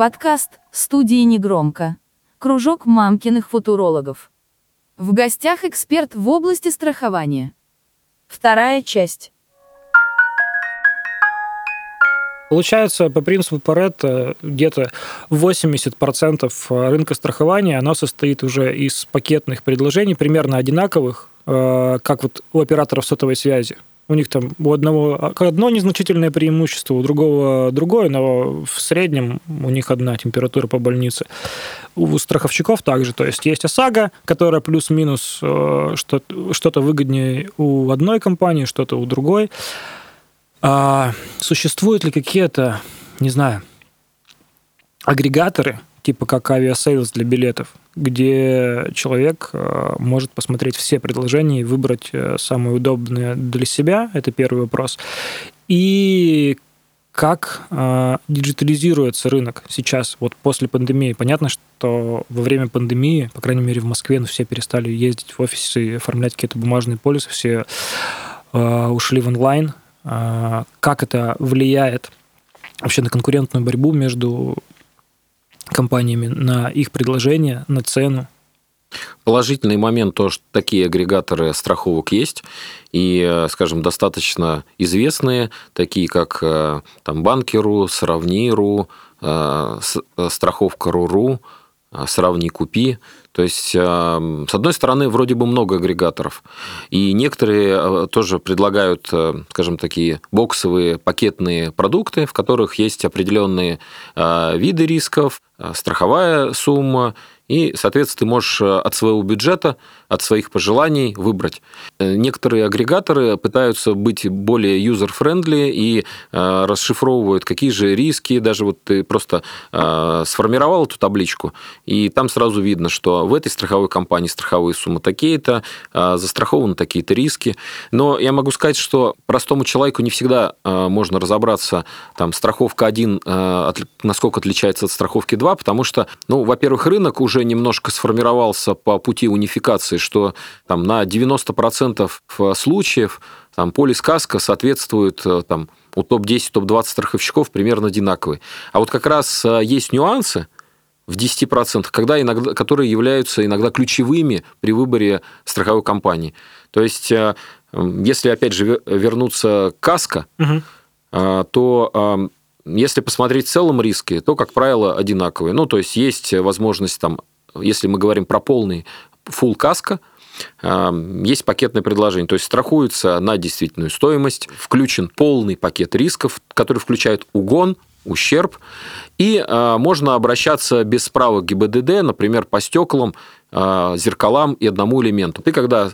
Подкаст студии «Негромко». Кружок мамкиных футурологов. В гостях эксперт в области страхования. Вторая часть. Получается, по принципу Паретта, где-то 80% рынка страхования, оно состоит уже из пакетных предложений, примерно одинаковых, э, как вот у операторов сотовой связи. У них там у одного одно незначительное преимущество, у другого другое, но в среднем у них одна температура по больнице. У страховщиков также. То есть есть ОСАГО, которая плюс-минус э, что-то выгоднее у одной компании, что-то у другой. А существуют ли какие-то, не знаю, агрегаторы, типа как Aviasales для билетов, где человек э, может посмотреть все предложения и выбрать э, самое удобное для себя. Это первый вопрос. И как э, диджитализируется рынок сейчас, вот после пандемии? Понятно, что во время пандемии, по крайней мере в Москве, ну, все перестали ездить в офисы и оформлять какие-то бумажные полисы, все э, ушли в онлайн. Э, как это влияет вообще на конкурентную борьбу между компаниями на их предложения, на цену. Положительный момент то, что такие агрегаторы страховок есть, и, э, скажем, достаточно известные, такие как э, там, Банкиру, Сравни.ру, э, Страховка.ру, Сравни Купи. То есть, с одной стороны, вроде бы много агрегаторов, и некоторые тоже предлагают, скажем, такие боксовые пакетные продукты, в которых есть определенные виды рисков, страховая сумма, и, соответственно, ты можешь э, от своего бюджета, от своих пожеланий выбрать. Э, некоторые агрегаторы пытаются быть более user-friendly и расшифровывают, какие же риски. Даже вот ты просто сформировал эту табличку, и там сразу видно, что в этой страховой компании страховые суммы такие-то, застрахованы такие-то риски. Но я могу сказать, что простому человеку не всегда можно разобраться, там, страховка 1, насколько отличается от страховки 2, потому что, ну, во-первых, рынок уже немножко сформировался по пути унификации, что там на 90% случаев там, полис каска соответствует э, там, у топ-10, топ-20 страховщиков примерно одинаковые. А вот как раз э, есть нюансы, в 10%, когда иногда, которые являются иногда ключевыми при выборе страховой компании. То есть, э, если, опять же, вернуться к каско, угу. то если посмотреть в целом риски, то, как правило, одинаковые. Ну, то есть есть возможность там, если мы говорим про полный full каско, э, есть пакетное предложение, то есть страхуется на действительную стоимость, включен полный пакет рисков, который включает угон, ущерб, и э, можно обращаться без справок ГИБДД, например, по стеклам, э, зеркалам и одному элементу. Ты когда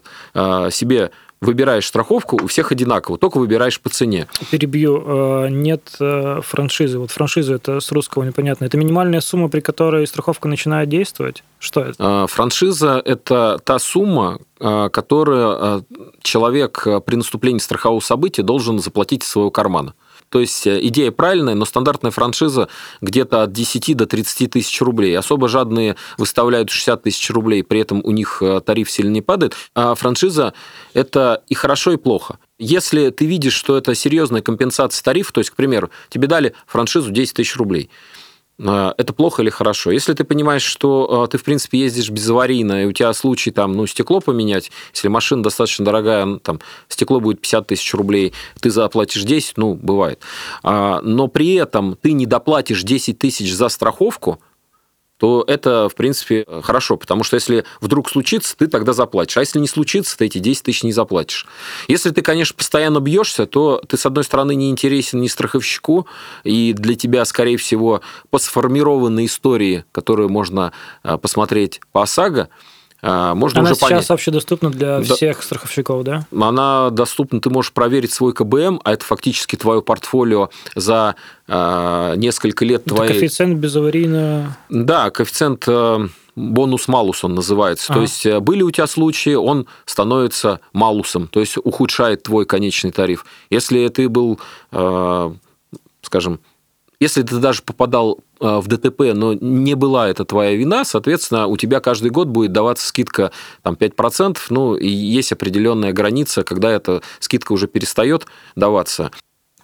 себе выбираешь страховку, у всех одинаково, только выбираешь по цене. Перебью. Э, нет э, франшизы. Вот франшиза это с русского непонятно. Это минимальная сумма, при которой страховка начинает действовать? Что это? Э, франшиза – это та сумма, которую человек при наступлении страхового события должен заплатить из своего кармана. То есть э, идея правильная, но стандартная франшиза где-то от 10 до 30 тысяч рублей. Особо жадные выставляют 60 тысяч рублей, при этом у них э, тариф сильно не падает. А франшиза – это и хорошо, и плохо. Если ты видишь, что это серьезная компенсация тарифа, то есть, к примеру, тебе дали франшизу 10 тысяч рублей – это плохо или хорошо. Если ты понимаешь, что а, ты, в принципе, ездишь безаварийно, и у тебя случай там, ну, стекло поменять, если машина достаточно дорогая, там, стекло будет 50 тысяч рублей, ты заплатишь 10, ну, бывает. А, но при этом ты не доплатишь 10 тысяч за страховку, то это, в принципе, хорошо, потому что если вдруг случится, ты тогда заплатишь. А если не случится, ты эти 10 тысяч не заплатишь. Если ты, конечно, постоянно бьешься, то ты, с одной стороны, не интересен ни страховщику, и для тебя, скорее всего, по сформированной истории, которую можно а, посмотреть по ОСАГО, можно Она уже сейчас понять. вообще доступна для да. всех страховщиков, да? Она доступна, ты можешь проверить свой КБМ, а это фактически твое портфолио за э, несколько лет это твоей... коэффициент безаварийно... Да, коэффициент э, бонус-малус он называется. А. То есть э, были у тебя случаи, он становится малусом, то есть ухудшает твой конечный тариф. Если ты был, э, скажем, если ты даже попадал в ДТП, но не была это твоя вина, соответственно, у тебя каждый год будет даваться скидка там, 5%, ну, и есть определенная граница, когда эта скидка уже перестает даваться.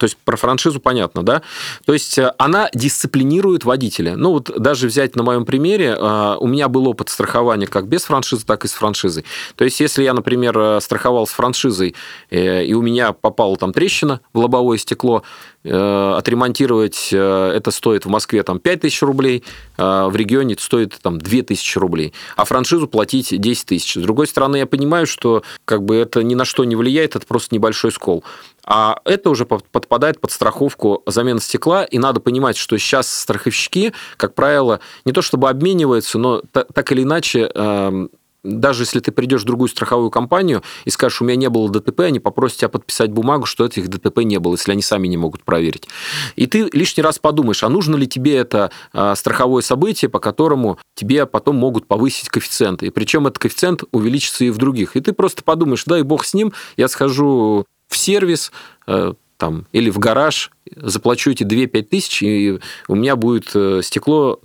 То есть про франшизу понятно, да? То есть э, она дисциплинирует водителя. Ну вот даже взять на моем примере, э, у меня был опыт страхования как без франшизы, так и с франшизой. То есть если я, например, э, страховал с франшизой, и у меня попала там трещина в лобовое стекло, отремонтировать это стоит в Москве там 5 тысяч рублей, в регионе это стоит там 2 тысячи рублей, а франшизу платить 10 тысяч. С другой стороны, я понимаю, что как бы это ни на что не влияет, это просто небольшой скол. А это уже подпадает под страховку замены стекла, и надо понимать, что сейчас страховщики, как правило, не то чтобы обмениваются, но так или иначе эм, даже если ты придешь в другую страховую компанию и скажешь, у меня не было ДТП, они попросят тебя подписать бумагу, что этих ДТП не было, если они сами не могут проверить. И ты лишний раз подумаешь, а нужно ли тебе это э, страховое событие, по которому тебе потом могут повысить коэффициенты. И причем этот коэффициент увеличится и в других. И ты просто подумаешь, дай бог с ним, я схожу в сервис э, там, или в гараж, заплачу эти 2-5 тысяч, и у меня будет э, стекло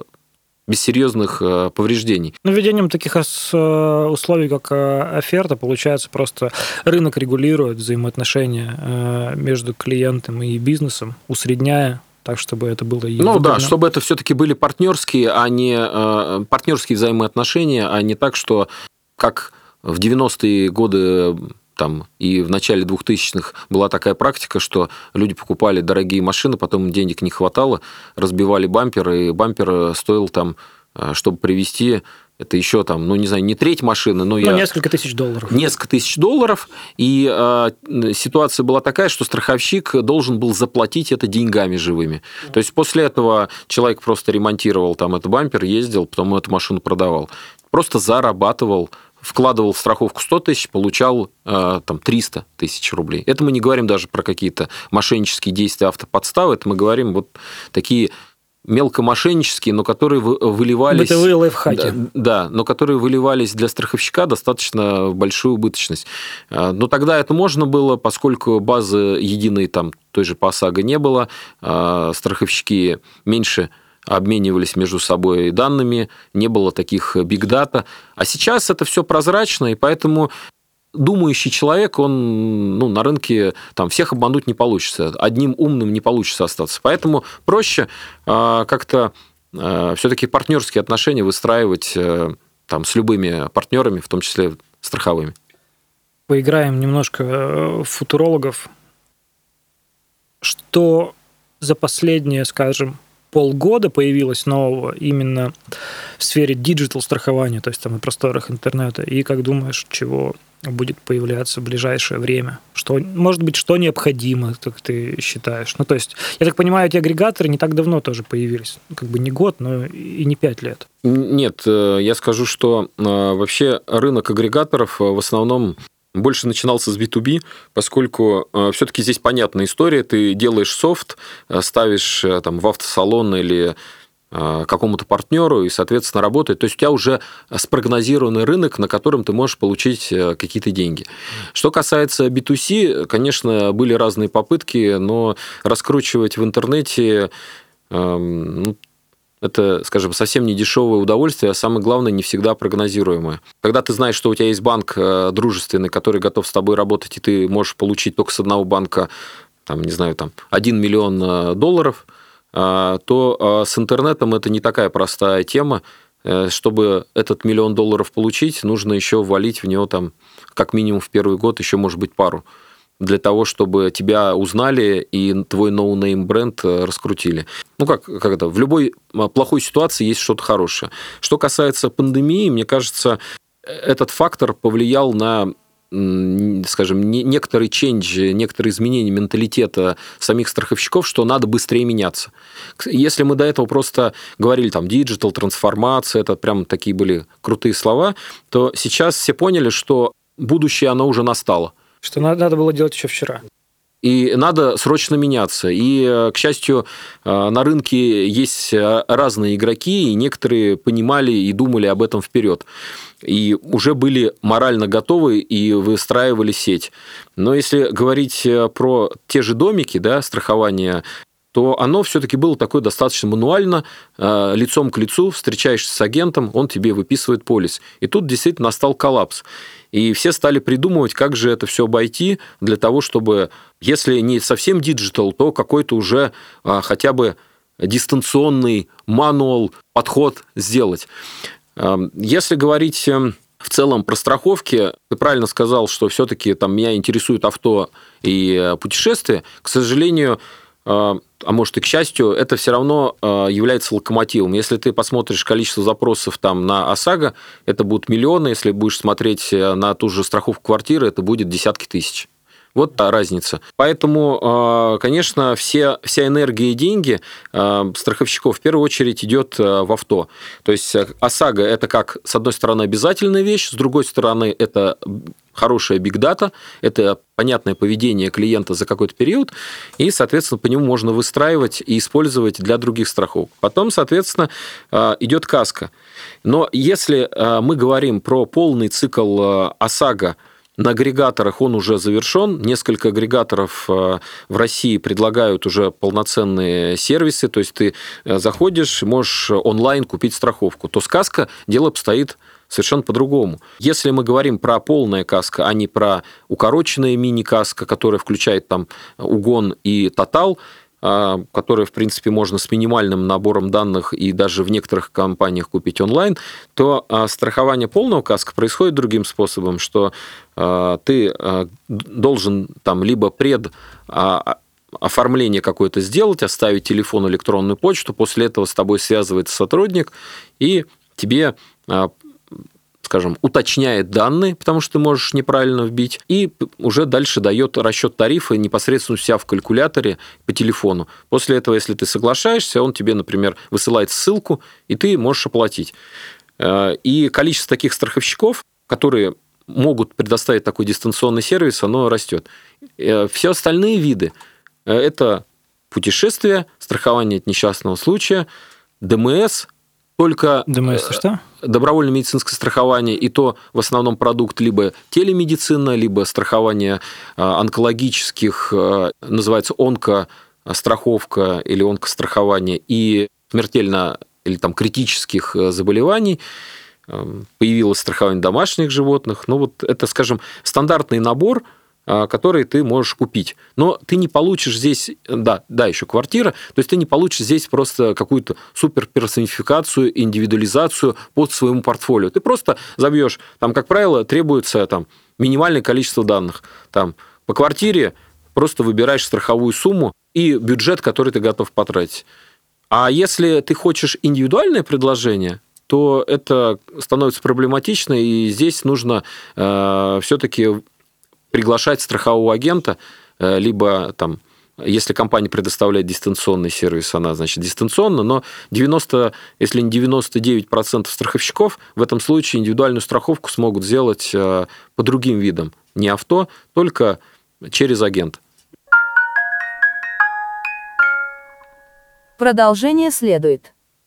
без серьезных э, повреждений. Ну, введением таких условий, как оферта, получается, просто рынок регулирует взаимоотношения между клиентом и бизнесом, усредняя так, чтобы это было... Ну да, чтобы это все-таки были партнерские, а не партнерские взаимоотношения, а не так, что как в 90-е годы там и в начале 2000-х была такая практика, что люди покупали дорогие машины, потом денег не хватало, разбивали бампер, и бампер стоил там, э, чтобы привезти это еще там, ну, не знаю, не треть машины, но ну, я... несколько тысяч долларов. Несколько тысяч долларов. И э, ситуация была такая, что страховщик должен был заплатить это деньгами живыми. То есть после этого человек просто ремонтировал там этот бампер, ездил, потом эту машину продавал. Просто зарабатывал вкладывал в страховку 100 тысяч, получал э, там 300 тысяч рублей. Это мы не говорим даже про какие-то мошеннические действия автоподставы, это мы говорим вот такие мелкомошеннические, но которые выливались... Бытовые лайфхаки. Да, да, но которые выливались для страховщика достаточно большую убыточность. Э, но тогда это можно было, поскольку базы единой там той же по ОСАГО не было, э, страховщики меньше обменивались между собой данными, не было таких биг-дата. А сейчас это все прозрачно, и поэтому думающий человек, он ну, на рынке там, всех обмануть не получится. Одним умным не получится остаться. Поэтому проще э, как-то э, все-таки партнерские отношения выстраивать э, там, с любыми партнерами, в том числе страховыми. Поиграем немножко в футурологов. Что за последние, скажем, полгода появилось нового именно в сфере digital страхования, то есть там и просторах интернета, и как думаешь, чего будет появляться в ближайшее время? Что, может быть, что необходимо, как ты считаешь? Ну, то есть, я так понимаю, эти агрегаторы не так давно тоже появились. Как бы не год, но и не пять лет. Нет, э, я скажу, что э, вообще рынок агрегаторов э, в основном больше начинался с B2B, поскольку э, все-таки здесь понятная история. Ты делаешь софт, э, ставишь э, там, в автосалон или какому-то партнеру и, соответственно, работает. То есть у тебя уже спрогнозированный рынок, на котором ты можешь получить какие-то деньги. Что касается B2C, конечно, были разные попытки, но раскручивать в интернете эм, ну, это, скажем, совсем не дешевое удовольствие, а самое главное, не всегда прогнозируемое. Когда ты знаешь, что у тебя есть банк э, дружественный, который готов с тобой работать, и ты можешь получить только с одного банка, там, не знаю, там, 1 миллион э, долларов, э, то с интернетом это не такая простая тема. Чтобы этот миллион долларов получить, нужно еще ввалить в него там как минимум в первый год еще, может быть, пару для того, чтобы тебя узнали и твой no-name бренд э, раскрутили. Ну как, как это, в любой а, плохой ситуации есть что-то хорошее. Что касается пандемии, мне кажется, этот фактор повлиял на скажем, некоторый change, некоторые изменения менталитета самих страховщиков, что надо быстрее меняться. Если мы до этого просто говорили там digital, трансформация, это прям такие были крутые слова, то сейчас все поняли, что будущее, оно уже настало. Что надо было делать еще вчера. И надо срочно меняться. И, э, к счастью, э, на рынке есть э, разные игроки, и некоторые понимали и думали об этом вперед. И уже были морально готовы и выстраивали сеть. Но если говорить про те же домики, да, страхование, то оно все-таки было такое достаточно мануально, лицом к лицу, встречаешься с агентом, он тебе выписывает полис. И тут действительно настал коллапс. И все стали придумывать, как же это все обойти для того, чтобы, если не совсем digital, то какой-то уже а, хотя бы дистанционный мануал, подход сделать. Эм, если говорить эм, в целом про страховки, ты правильно сказал, что все-таки там меня интересует авто и э, путешествия. К сожалению, а может и к счастью, это все равно э, является локомотивом. Если ты посмотришь количество запросов там на ОСАГО, это будут миллионы. Если будешь смотреть на ту же страховку квартиры, это будет десятки тысяч. Вот та разница. Поэтому, а, конечно, все, вся энергия и деньги а, страховщиков в первую очередь идет а, в авто. То есть ОСАГО – это как, с одной стороны, обязательная вещь, с другой стороны, это хорошая бигдата, это понятное поведение клиента за какой-то период, и, соответственно, по нему можно выстраивать и использовать для других страховок. Потом, соответственно, идет каска. Но если мы говорим про полный цикл ОСАГО на агрегаторах он уже завершен. Несколько агрегаторов э, в России предлагают уже полноценные сервисы. То есть ты э, заходишь, можешь онлайн купить страховку. То сказка дело обстоит совершенно по-другому. Если мы говорим про полное каска, а не про укороченное мини-каска, которая включает там угон и тотал, которые, в принципе, можно с минимальным набором данных и даже в некоторых компаниях купить онлайн, то а, страхование полного каска происходит другим способом, что а, ты должен там либо пред оформление какое-то сделать, оставить телефон, электронную почту, после этого с тобой связывается сотрудник, и тебе скажем, уточняет данные, потому что ты можешь неправильно вбить, и уже дальше дает расчет тарифа непосредственно у себя в калькуляторе по телефону. После этого, если ты соглашаешься, он тебе, например, высылает ссылку, и ты можешь оплатить. Э, и количество таких страховщиков, которые могут предоставить такой дистанционный сервис, оно растет. Э, все остальные виды – это путешествия, страхование от несчастного случая, ДМС – только... ДМС это что? Добровольное медицинское страхование, и то в основном продукт либо телемедицина, либо страхование а, онкологических, а, называется онкостраховка или онкострахование, и смертельно или там критических заболеваний появилось страхование домашних животных. Ну вот это, скажем, стандартный набор – которые ты можешь купить. Но ты не получишь здесь, да, да, еще квартира, то есть ты не получишь здесь просто какую-то супер персонификацию, индивидуализацию под своему портфолио. Ты просто забьешь, там, как правило, требуется там минимальное количество данных. Там по квартире просто выбираешь страховую сумму и бюджет, который ты готов потратить. А если ты хочешь индивидуальное предложение, то это становится проблематично, и здесь нужно э, все-таки приглашать страхового агента, э, либо там если компания предоставляет дистанционный сервис, она, значит, дистанционно, но 90, если не 99% страховщиков в этом случае индивидуальную страховку смогут сделать э, по другим видам. Не авто, только через агент. Продолжение следует.